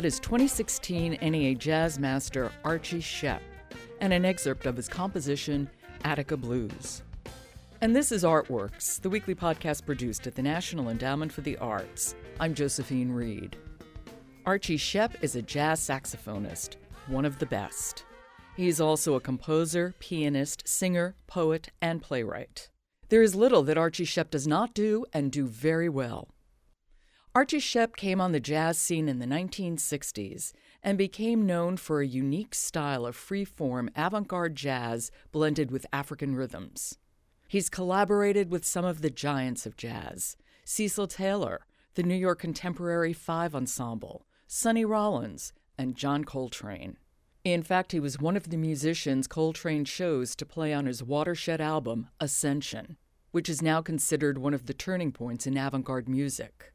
That is 2016 NEA Jazz Master Archie Shepp, and an excerpt of his composition Attica Blues. And this is Artworks, the weekly podcast produced at the National Endowment for the Arts. I'm Josephine Reed. Archie Shepp is a jazz saxophonist, one of the best. He is also a composer, pianist, singer, poet, and playwright. There is little that Archie Shepp does not do and do very well. Archie Shepp came on the jazz scene in the 1960s and became known for a unique style of free-form avant-garde jazz blended with African rhythms. He's collaborated with some of the giants of jazz, Cecil Taylor, the New York Contemporary Five Ensemble, Sonny Rollins, and John Coltrane. In fact, he was one of the musicians Coltrane chose to play on his watershed album, Ascension, which is now considered one of the turning points in avant garde music.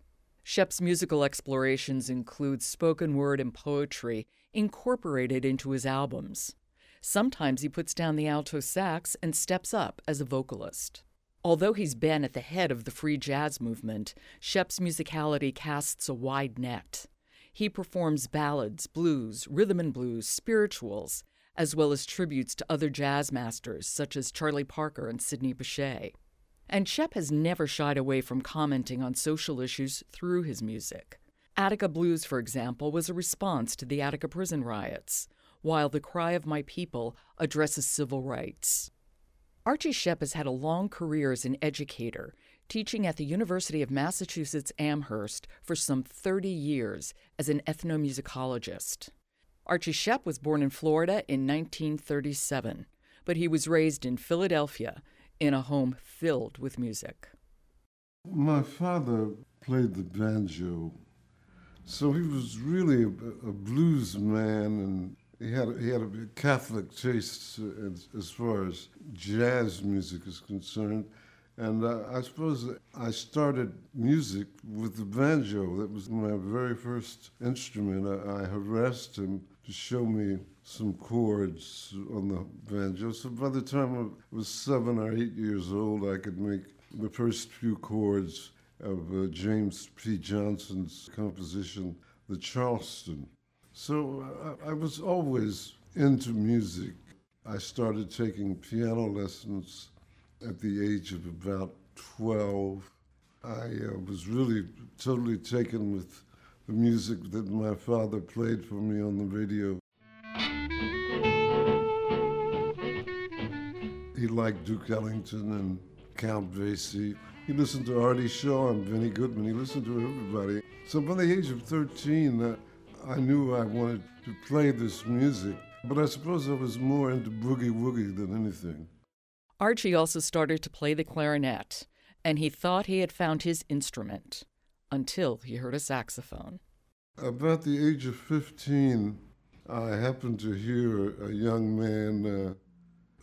Shepp's musical explorations include spoken word and poetry incorporated into his albums. Sometimes he puts down the alto sax and steps up as a vocalist. Although he's been at the head of the free jazz movement, Shepp's musicality casts a wide net. He performs ballads, blues, rhythm and blues, spirituals, as well as tributes to other jazz masters such as Charlie Parker and Sidney Bechet. And Shepp has never shied away from commenting on social issues through his music. Attica Blues, for example, was a response to the Attica prison riots, while The Cry of My People addresses civil rights. Archie Shepp has had a long career as an educator, teaching at the University of Massachusetts Amherst for some 30 years as an ethnomusicologist. Archie Shepp was born in Florida in 1937, but he was raised in Philadelphia in a home filled with music. My father played the banjo, so he was really a, a blues man, and he had he had a Catholic taste as, as far as jazz music is concerned. And uh, I suppose I started music with the banjo. That was my very first instrument. I, I harassed him to show me some chords on the banjo. So by the time I was seven or eight years old, I could make the first few chords of uh, James P. Johnson's composition, The Charleston. So I, I was always into music. I started taking piano lessons at the age of about 12. I uh, was really totally taken with the music that my father played for me on the radio. He liked Duke Ellington and Count Basie. He listened to Artie Shaw and Benny Goodman. He listened to everybody. So by the age of 13, uh, I knew I wanted to play this music, but I suppose I was more into boogie woogie than anything. Archie also started to play the clarinet, and he thought he had found his instrument until he heard a saxophone. About the age of 15, I happened to hear a young man, uh,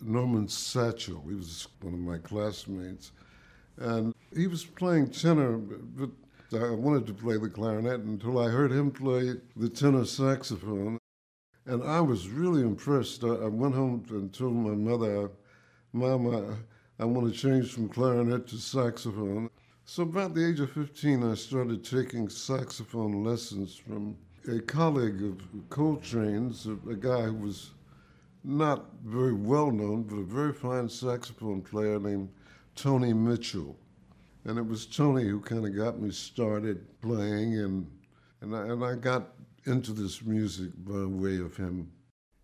Norman Satchel, he was one of my classmates, and he was playing tenor, but I wanted to play the clarinet until I heard him play the tenor saxophone. And I was really impressed. I, went home and told my mother, Mom, I, want to change from clarinet to saxophone. So, about the age of 15, I started taking saxophone lessons from a colleague of Coltrane's, a, a guy who was not very well known, but a very fine saxophone player named Tony Mitchell. And it was Tony who kind of got me started playing, and, and, I, and I got into this music by way of him.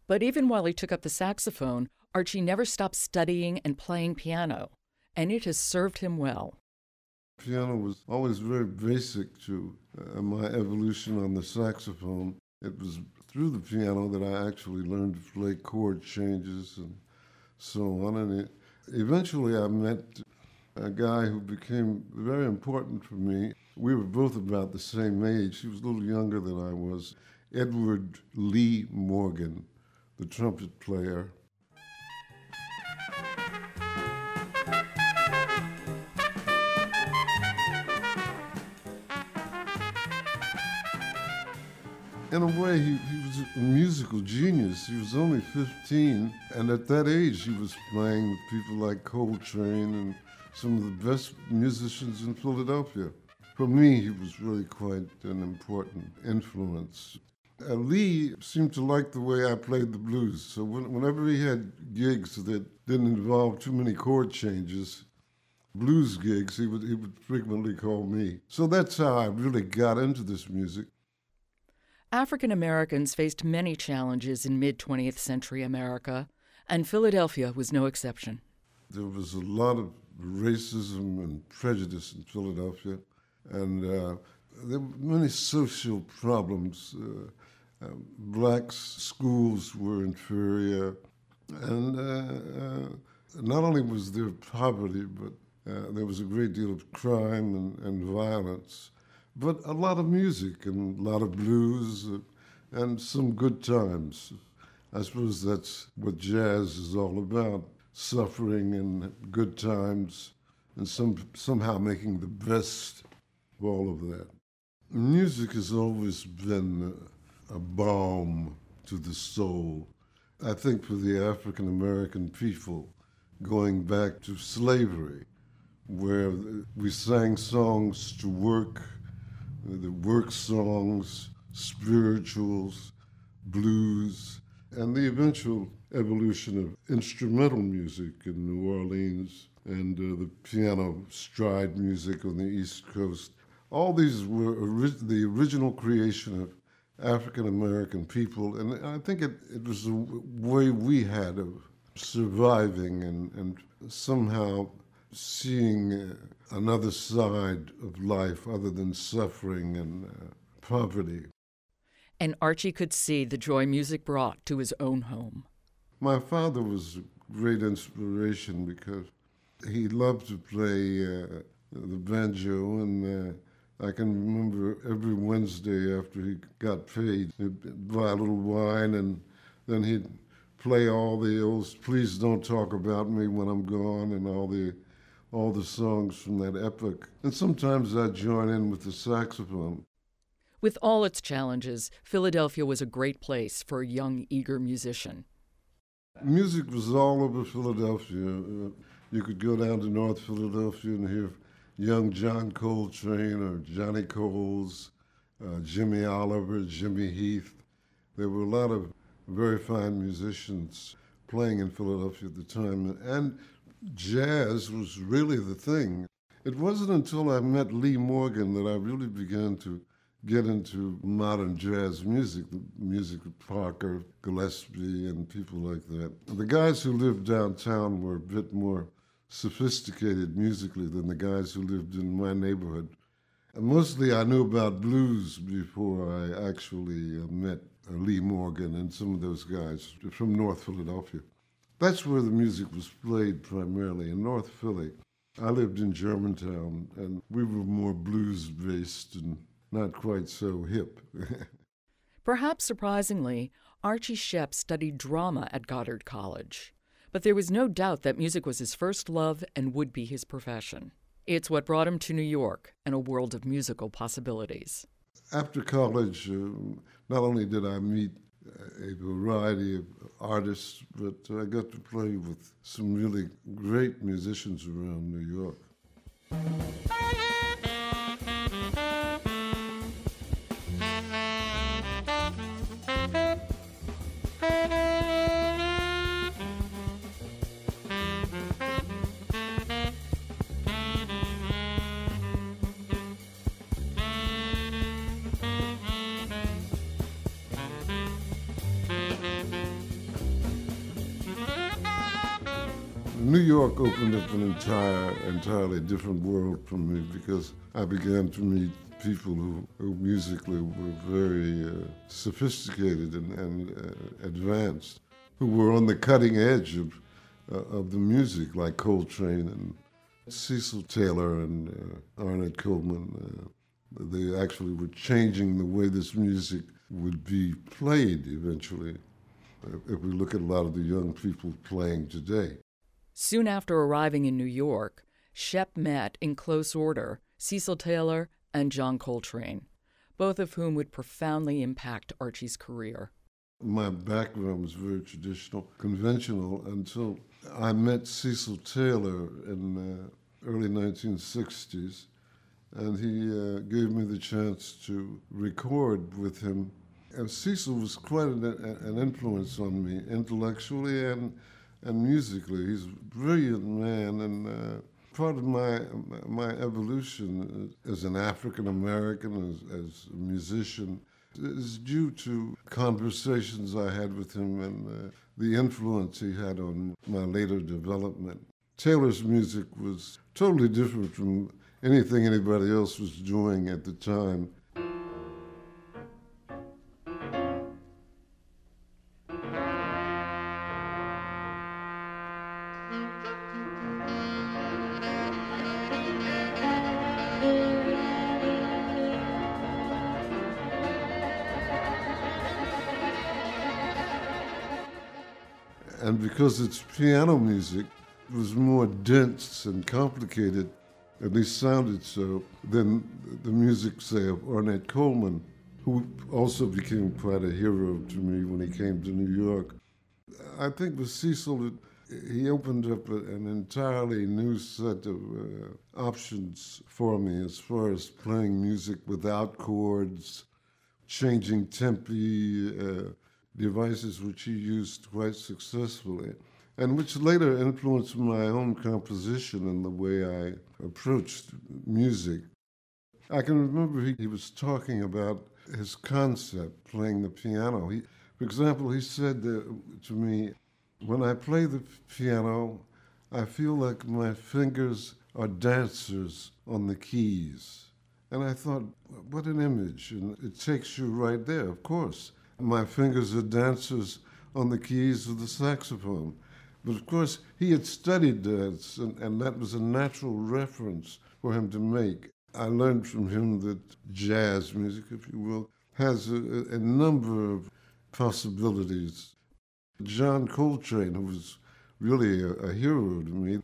But even while he took up the saxophone, Archie never stopped studying and playing piano, and it has served him well. Piano was always very basic to uh, my evolution on the saxophone. It was through the piano that I actually learned to play chord changes and so on. And it, eventually, I met a guy who became very important for me. We were both about the same age. He was a little younger than I was. Edward Lee Morgan, the trumpet player. In a way, he, he, was a musical genius. He was only 15, and at that age, he was playing with people like Coltrane and some of the best musicians in Philadelphia. For me, he was really quite an important influence. Uh, Lee seemed to like the way I played the blues. So when, whenever he had gigs that didn't involve too many chord changes, blues gigs, he would he would frequently call me. So that's how I really got into this music. African Americans faced many challenges in mid 20th century America, and Philadelphia was no exception. There was a lot of racism and prejudice in Philadelphia, and uh, there were many social problems. Uh, uh, blacks' schools were inferior, and uh, uh, not only was there poverty, but uh, there was a great deal of crime and, and, violence, but a lot of music and a lot of blues and some good times. I suppose that's what jazz is all about suffering and good times, and some, somehow making the best of all of that. Music has always been a balm to the soul. I think for the African American people, going back to slavery, where we sang songs to work, the work songs, spirituals, blues, and the eventual evolution of instrumental music in New Orleans and uh, the piano stride music on the East Coast. All these were ori- the original creation of African American people, and I think it, it was the way we had of surviving and, and somehow seeing uh, another side of life other than suffering and uh, poverty. And Archie could see the joy music brought to his own home. My father was a great inspiration because he loved to play uh, the banjo, and uh, I can remember every Wednesday after he got paid, he'd buy a little wine, and then he'd play all the old "Please Don't Talk About Me When I'm Gone" and all the all the songs from that epoch. And sometimes I'd join in with the saxophone. With all its challenges, Philadelphia was a great place for a young, eager musician. Music was all over Philadelphia. Uh, you could go down to North Philadelphia and hear young John Coltrane or Johnny Coles, uh, Jimmy Oliver, Jimmy Heath. There were a lot of very fine musicians playing in Philadelphia at the time. And jazz was really the thing. It wasn't until I met Lee Morgan that I really began to get into modern jazz music, the music of Parker, Gillespie, and people like that. The guys who lived downtown were a bit more sophisticated musically than the guys who lived in my neighborhood. And mostly I knew about blues before I actually uh, met uh, Lee Morgan and some of those guys from North Philadelphia. That's where the music was played primarily, in North Philly. I lived in Germantown, and we were more blues based and not quite so hip. Perhaps surprisingly, Archie Shepp studied drama at Goddard College. But there was no doubt that music was his first love and would be his profession. It's what brought him to New York and a world of musical possibilities. After college, uh, not only did I meet a variety of artists, but I got to play with some really great musicians around New York. Opened up an entire, entirely different world for me because I began to meet people who, who musically were very uh, sophisticated and, and uh, advanced, who were on the cutting edge of, uh, of the music, like Coltrane and Cecil Taylor and uh, Ornette Coleman. Uh, they actually were changing the way this music would be played eventually. If we look at a lot of the young people playing today. Soon after arriving in New York, Shepp met in close order Cecil Taylor and John Coltrane, both of whom would profoundly impact Archie's career. My background was very traditional, conventional until I met Cecil Taylor in the early 1960s, and he uh, gave me the chance to record with him. And Cecil was quite an, an influence on me intellectually and and musically. He's a brilliant man, and uh, part of my my evolution as an African American, as, as, a musician, is due to conversations I had with him and uh, the influence he had on my later development. Taylor's music was totally different from anything anybody else was doing at the time. Because it's piano music, was more dense and complicated, at least sounded so, than the music, say, of Ornette Coleman, who also became quite a hero to me when he came to New York. I think with Cecil, he opened up an entirely new set of uh, options for me as far as playing music without chords, changing tempi, uh, devices which he used quite successfully, and which later influenced my own composition and the way I approached music. I can remember he, he was talking about his concept, playing the piano. He, for example, he said to me, When I play the piano, I feel like my fingers are dancers on the keys. And I thought, what an image. And it takes you right there, of course. My fingers are dancers on the keys of the saxophone. But of course, he had studied dance, and, and that was a natural reference for him to make. I learned from him that jazz music, if you will, has a, a number of possibilities. John Coltrane, who was really a, a hero to me,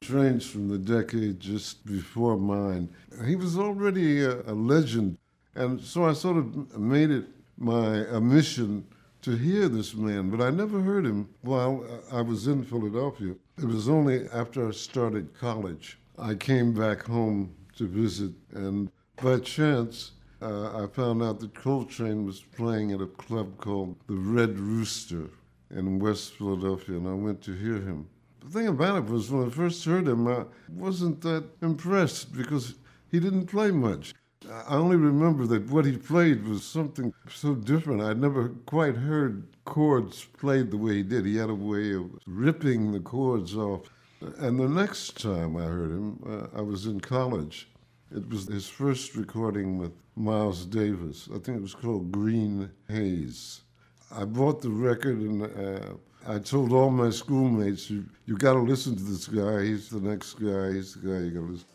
trains from the decade just before mine. He was already a, a legend, and so I sort of made it my mission to hear this man, but I never heard him while I was in Philadelphia. It was only after I started college I came back home to visit, and by chance, uh, I found out that Coltrane was playing at a club called the Red Rooster in West Philadelphia, and I went to hear him. The thing about it was, when I first heard him, I wasn't that impressed because he didn't play much. I only remember that what he played was something so different. I'd never quite heard chords played the way he did. He had a way of ripping the chords off. And the next time I heard him, uh, I was in college. It was his first recording with Miles Davis. I think it was called Green Haze. I bought the record and uh, I told all my schoolmates, you, you got to listen to this guy. He's the next guy. He's the guy you got to listen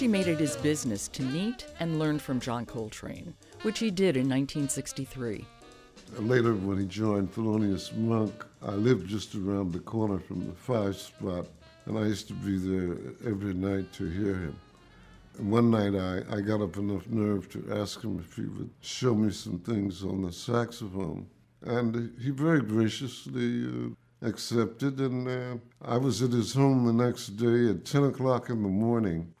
Archie made it his business to meet and learn from John Coltrane, which he did in 1963. Later, when he joined Thelonious Monk, I lived just around the corner from the Five Spot, and I used to be there every night to hear him. And one night, I, I got up enough nerve to ask him if he would show me some things on the saxophone. And he very graciously uh, accepted, and uh, I was at his home the next day at 10 o'clock in the morning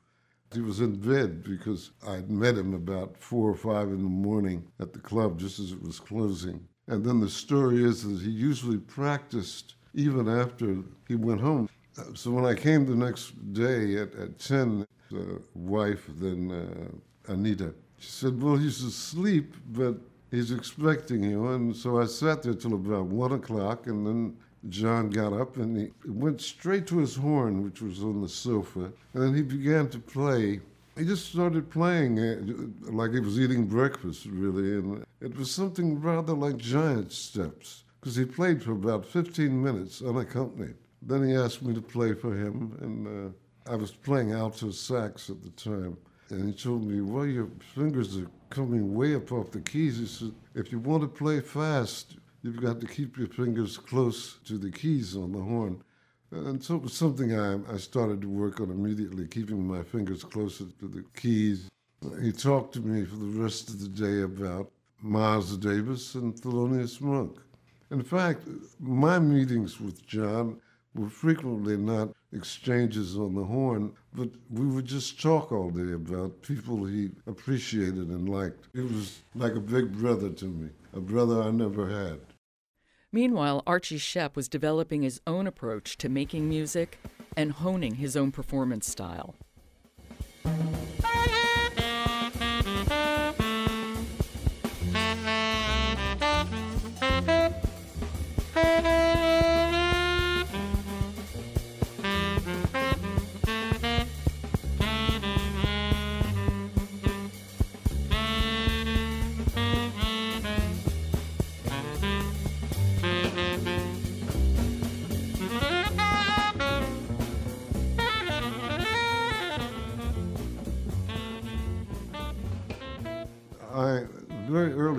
he was in bed because I'd met him about four or five in the morning at the club just as it was closing. And then the story is that he usually practiced even after he went home. So when I came the next day at, at 10, the wife, then uh, Anita, she said, Well, he's asleep, but he's expecting you. And so I sat there till about one o'clock, and then John got up and he went straight to his horn, which was on the sofa, and then he began to play. He just started playing like he was eating breakfast, really, and it was something rather like giant steps, because he played for about 15 minutes unaccompanied. Then he asked me to play for him, and uh, I was playing alto sax at the time. And he told me, Well, your fingers are coming way up off the keys. He said, If you want to play fast, you've got to keep your fingers close to the keys on the horn. And so it was something I, I started to work on immediately, keeping my fingers closer to the keys. He talked to me for the rest of the day about Miles Davis and Thelonious Monk. In fact, my meetings with John were frequently not exchanges on the horn, but we would just talk all day about people he appreciated and liked. He was like a big brother to me, a brother I never had. Meanwhile, Archie Shepp was developing his own approach to making music and honing his own performance style.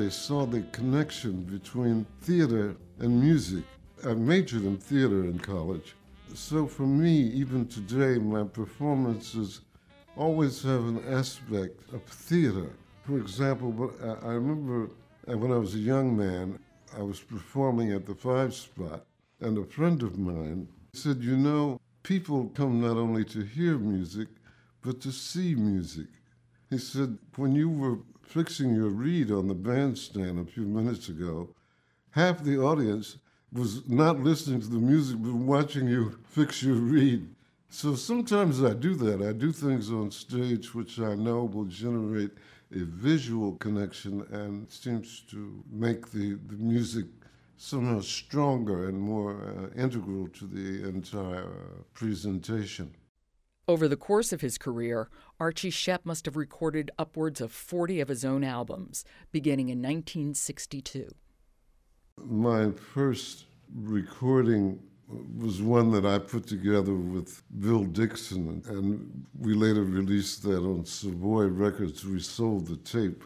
Early saw the connection between theater and music. I majored in theater in college. So for me, even today, my performances always have an aspect of theater. For example, I remember uh, when I was a young man, I was performing at the Five Spot, and a friend of mine said, You know, people come not only to hear music, but to see music. He said, When you were fixing your reed on the bandstand a few minutes ago, half the audience was not listening to the music but watching you fix your reed. So sometimes I do that. I do things on stage which I know will generate a visual connection and seems to make the, the music somehow stronger and more uh, integral to the entire uh, presentation. Over the course of his career, Archie Shepp must have recorded upwards of 40 of his own albums, beginning in 1962. My first recording was one that I put together with Bill Dixon, and we later released that on Savoy Records. We sold the tape.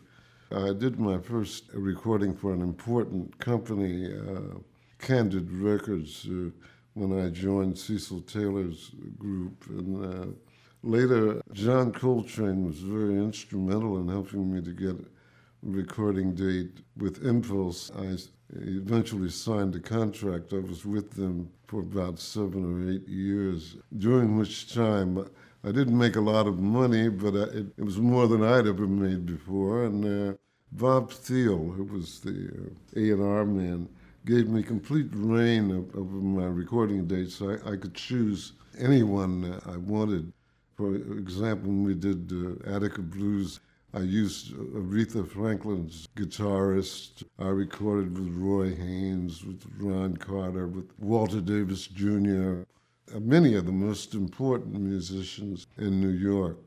I did my first recording for an important company, uh, Candid Records. Uh, when I joined Cecil Taylor's group. And uh, later, John Coltrane was very instrumental in helping me to get a recording date with Impulse. I eventually signed a contract. I was with them for about seven or eight years, during which time I didn't make a lot of money, but I, it, it, was more than I'd ever made before. And uh, Bob Thiele, who was the uh, A&R man, gave me complete rein of my recording dates. I, I could choose anyone I wanted. For example, when we did uh, Attica Blues, I used Aretha Franklin's guitarist. I recorded with Roy Haynes, with Ron Carter, with Walter Davis Jr., many of the most important musicians in New York.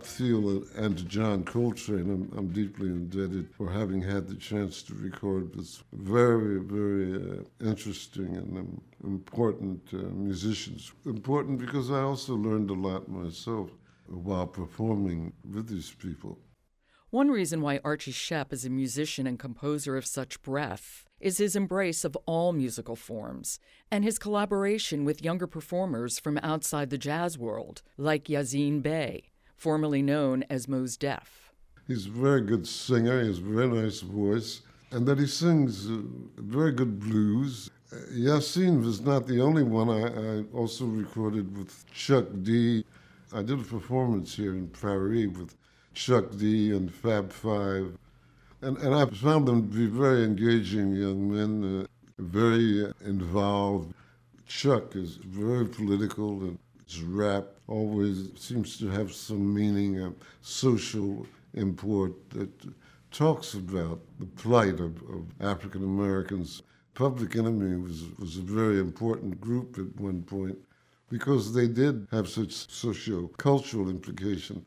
Bob and to John Coltrane, I'm, I'm, deeply indebted for having had the chance to record with very, very uh, interesting and um, important uh, musicians. Important because I also learned a lot myself while performing with these people. One reason why Archie Shepp is a musician and composer of such breadth is his embrace of all musical forms and his collaboration with younger performers from outside the jazz world, like Yasiin Bey, formerly known as Mos Def. He's a very good singer, he has a very nice voice, and that he sings uh, very good blues. Uh, Yasiin was not the only one. I, I also recorded with Chuck D. I did a performance here in Paris with Chuck D and Fab Five. And, and I found them to be very engaging young men, uh, very involved. Chuck is very political, and his rap always seems to have some meaning, of social import that talks about the plight of, of African Americans. Public Enemy was, was a very important group at one point because they did have such socio cultural implication.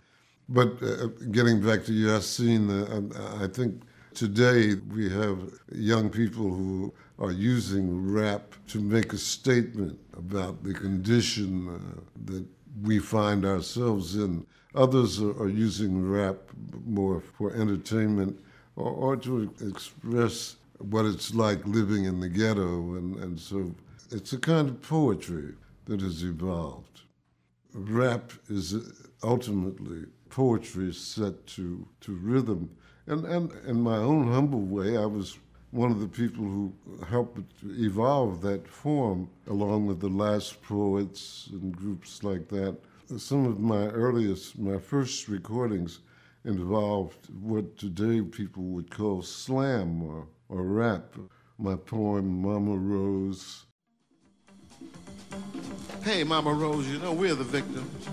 But uh, getting back to Yasiin, uh, I think today we have young people who are using rap to make a statement about the condition uh, that we find ourselves in. Others are, using rap more for entertainment or, or, to express what it's like living in the ghetto. And, and so it's a kind of poetry that has evolved. Rap is ultimately poetry set to, to rhythm. And, and in my own humble way, I was one of the people who helped evolve that form, along with the last poets and groups like that. Some of my earliest, my first recordings involved what today people would call slam or, or rap. My poem, Mama Rose. Hey, Mama Rose, you know we're the victims.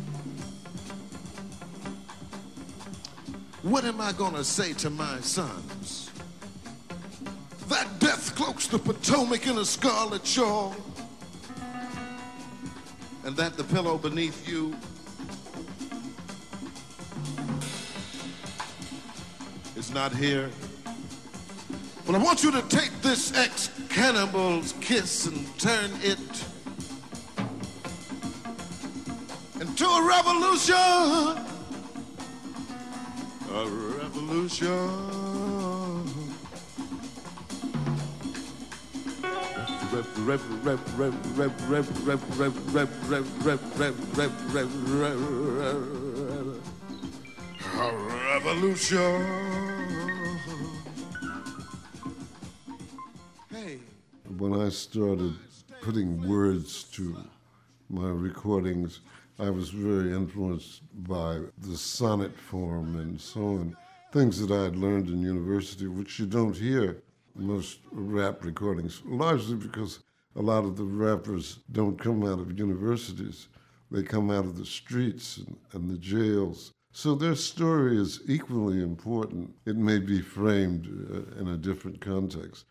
What am I going to say to my sons? Death cloaks the Potomac in a scarlet shawl, and that the pillow beneath you is not here. But I want you to take this ex-cannibal's kiss and turn it into a revolution a revolution. When I started putting words to my recordings, I was very influenced by the sonnet form and so on, things that I had learned in university, which you don't hear most rap recordings, largely because a lot of the rappers don't come out of universities. They come out of the streets and, and the jails. So their story is equally important. It may be framed uh, in a different context.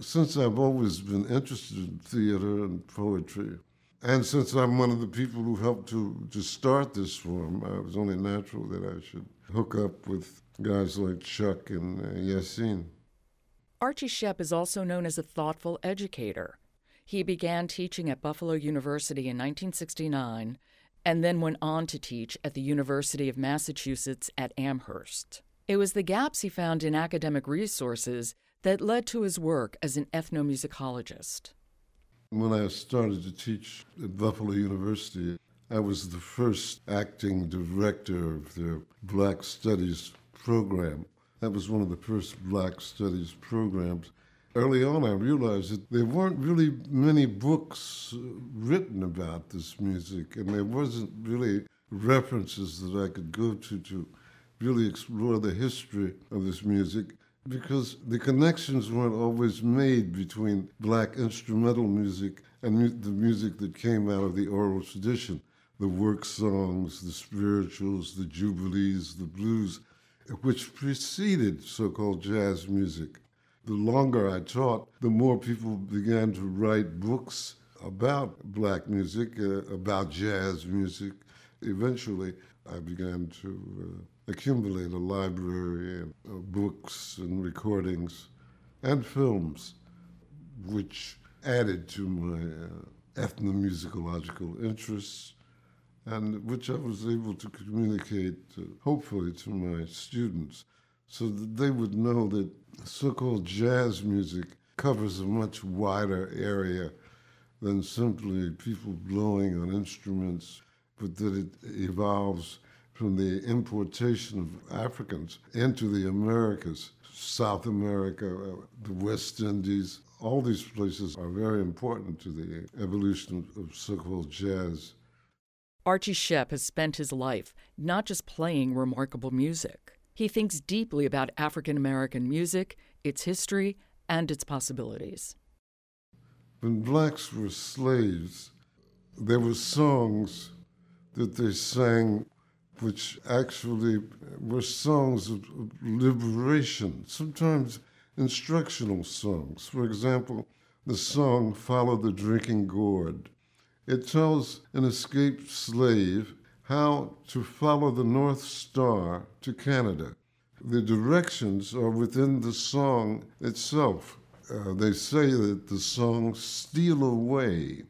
Since I've always been interested in theater and poetry, and since I'm one of the people who helped to, to start this form, it was only natural that I should hook up with guys like Chuck and uh, Yasiin. Archie Shepp is also known as a thoughtful educator. He began teaching at Buffalo University in 1969 and then went on to teach at the University of Massachusetts at Amherst. It was the gaps he found in academic resources that led to his work as an ethnomusicologist. When I started to teach at Buffalo University, I was the first acting director of their Black Studies program. That was one of the first Black Studies programs. Early on, I realized that there weren't really many books uh, written about this music, and there wasn't really references that I could go to to really explore the history of this music because the connections weren't always made between black instrumental music and mu- the music that came out of the oral tradition the work songs, the spirituals, the jubilees, the blues, which preceded so called jazz music. The longer I taught, the more people began to write books about black music, uh, about jazz music. Eventually, I began to uh, accumulate a library of books and recordings and films, which added to my uh, ethnomusicological interests and which I was able to communicate, uh, hopefully, to my students so that they would know that so called jazz music covers a much wider area than simply people blowing on instruments, but that it evolves from the importation of Africans into the Americas, South America, uh, the West Indies. All these places are very important to the evolution of so called jazz. Archie Shepp has spent his life not just playing remarkable music. He thinks deeply about African American music, its history, and its possibilities. When blacks were slaves, there were songs that they sang which actually were songs of liberation, sometimes instructional songs. For example, the song Follow the Drinking Gourd. It tells an escaped slave how to follow the North Star to Canada. The directions are within the song itself. Uh, they say that the song Steal Away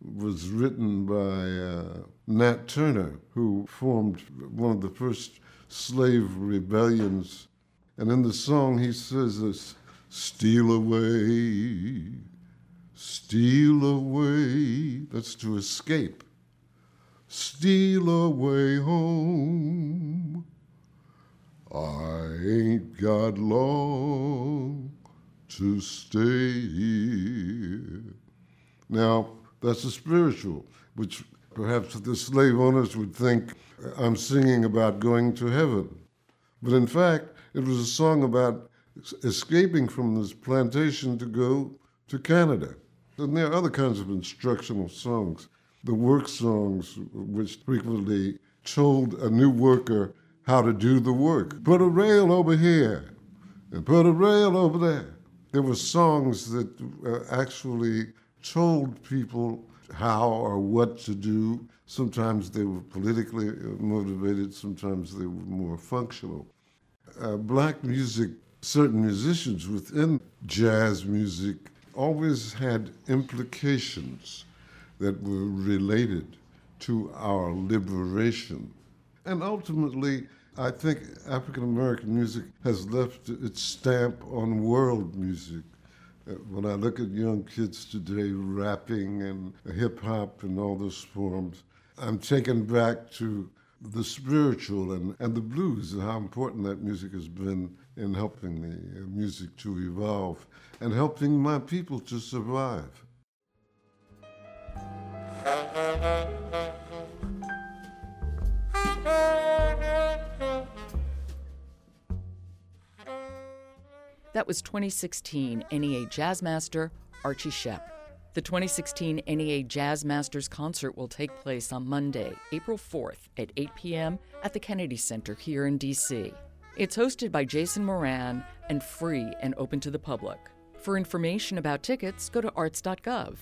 was written by uh, Nat Turner, who formed one of the first slave rebellions. And in the song, he says this Steal away, steal away. That's to escape. Steal away home. I ain't got long to stay here. Now, that's a spiritual, which perhaps the slave owners would think I'm singing about going to heaven. But in fact, it was a song about escaping from this plantation to go to Canada. And there are other kinds of instructional songs. The work songs, which frequently told a new worker how to do the work. Put a rail over here and put a rail over there. There were songs that uh, actually told people how or what to do. Sometimes they were politically motivated, sometimes they were more functional. Uh, black music, certain musicians within jazz music always had implications that were related to our liberation. And ultimately, I think African American music has left its stamp on world music. Uh, when I look at young kids today rapping and hip hop and all those forms, I'm taken back to the spiritual and, and the blues and how important that music has been in helping the uh, music to evolve and helping my people to survive. That was 2016 NEA Jazz Master Archie Shepp. The 2016 NEA Jazz Masters concert will take place on Monday, April 4th at 8 p.m. at the Kennedy Center here in D.C. It's hosted by Jason Moran and free and open to the public. For information about tickets, go to arts.gov.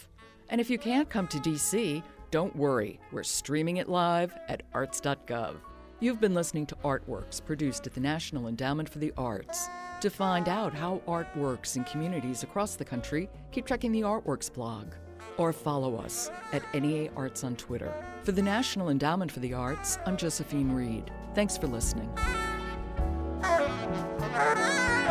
And if you can't come to D.C., don't worry, we're streaming it live at arts.gov. You've been listening to Artworks, produced at the National Endowment for the Arts. To find out how art works in communities across the country, keep checking the Artworks blog or follow us at NEA Arts on Twitter. For the National Endowment for the Arts, I'm Josephine Reed. Thanks for listening. Bye.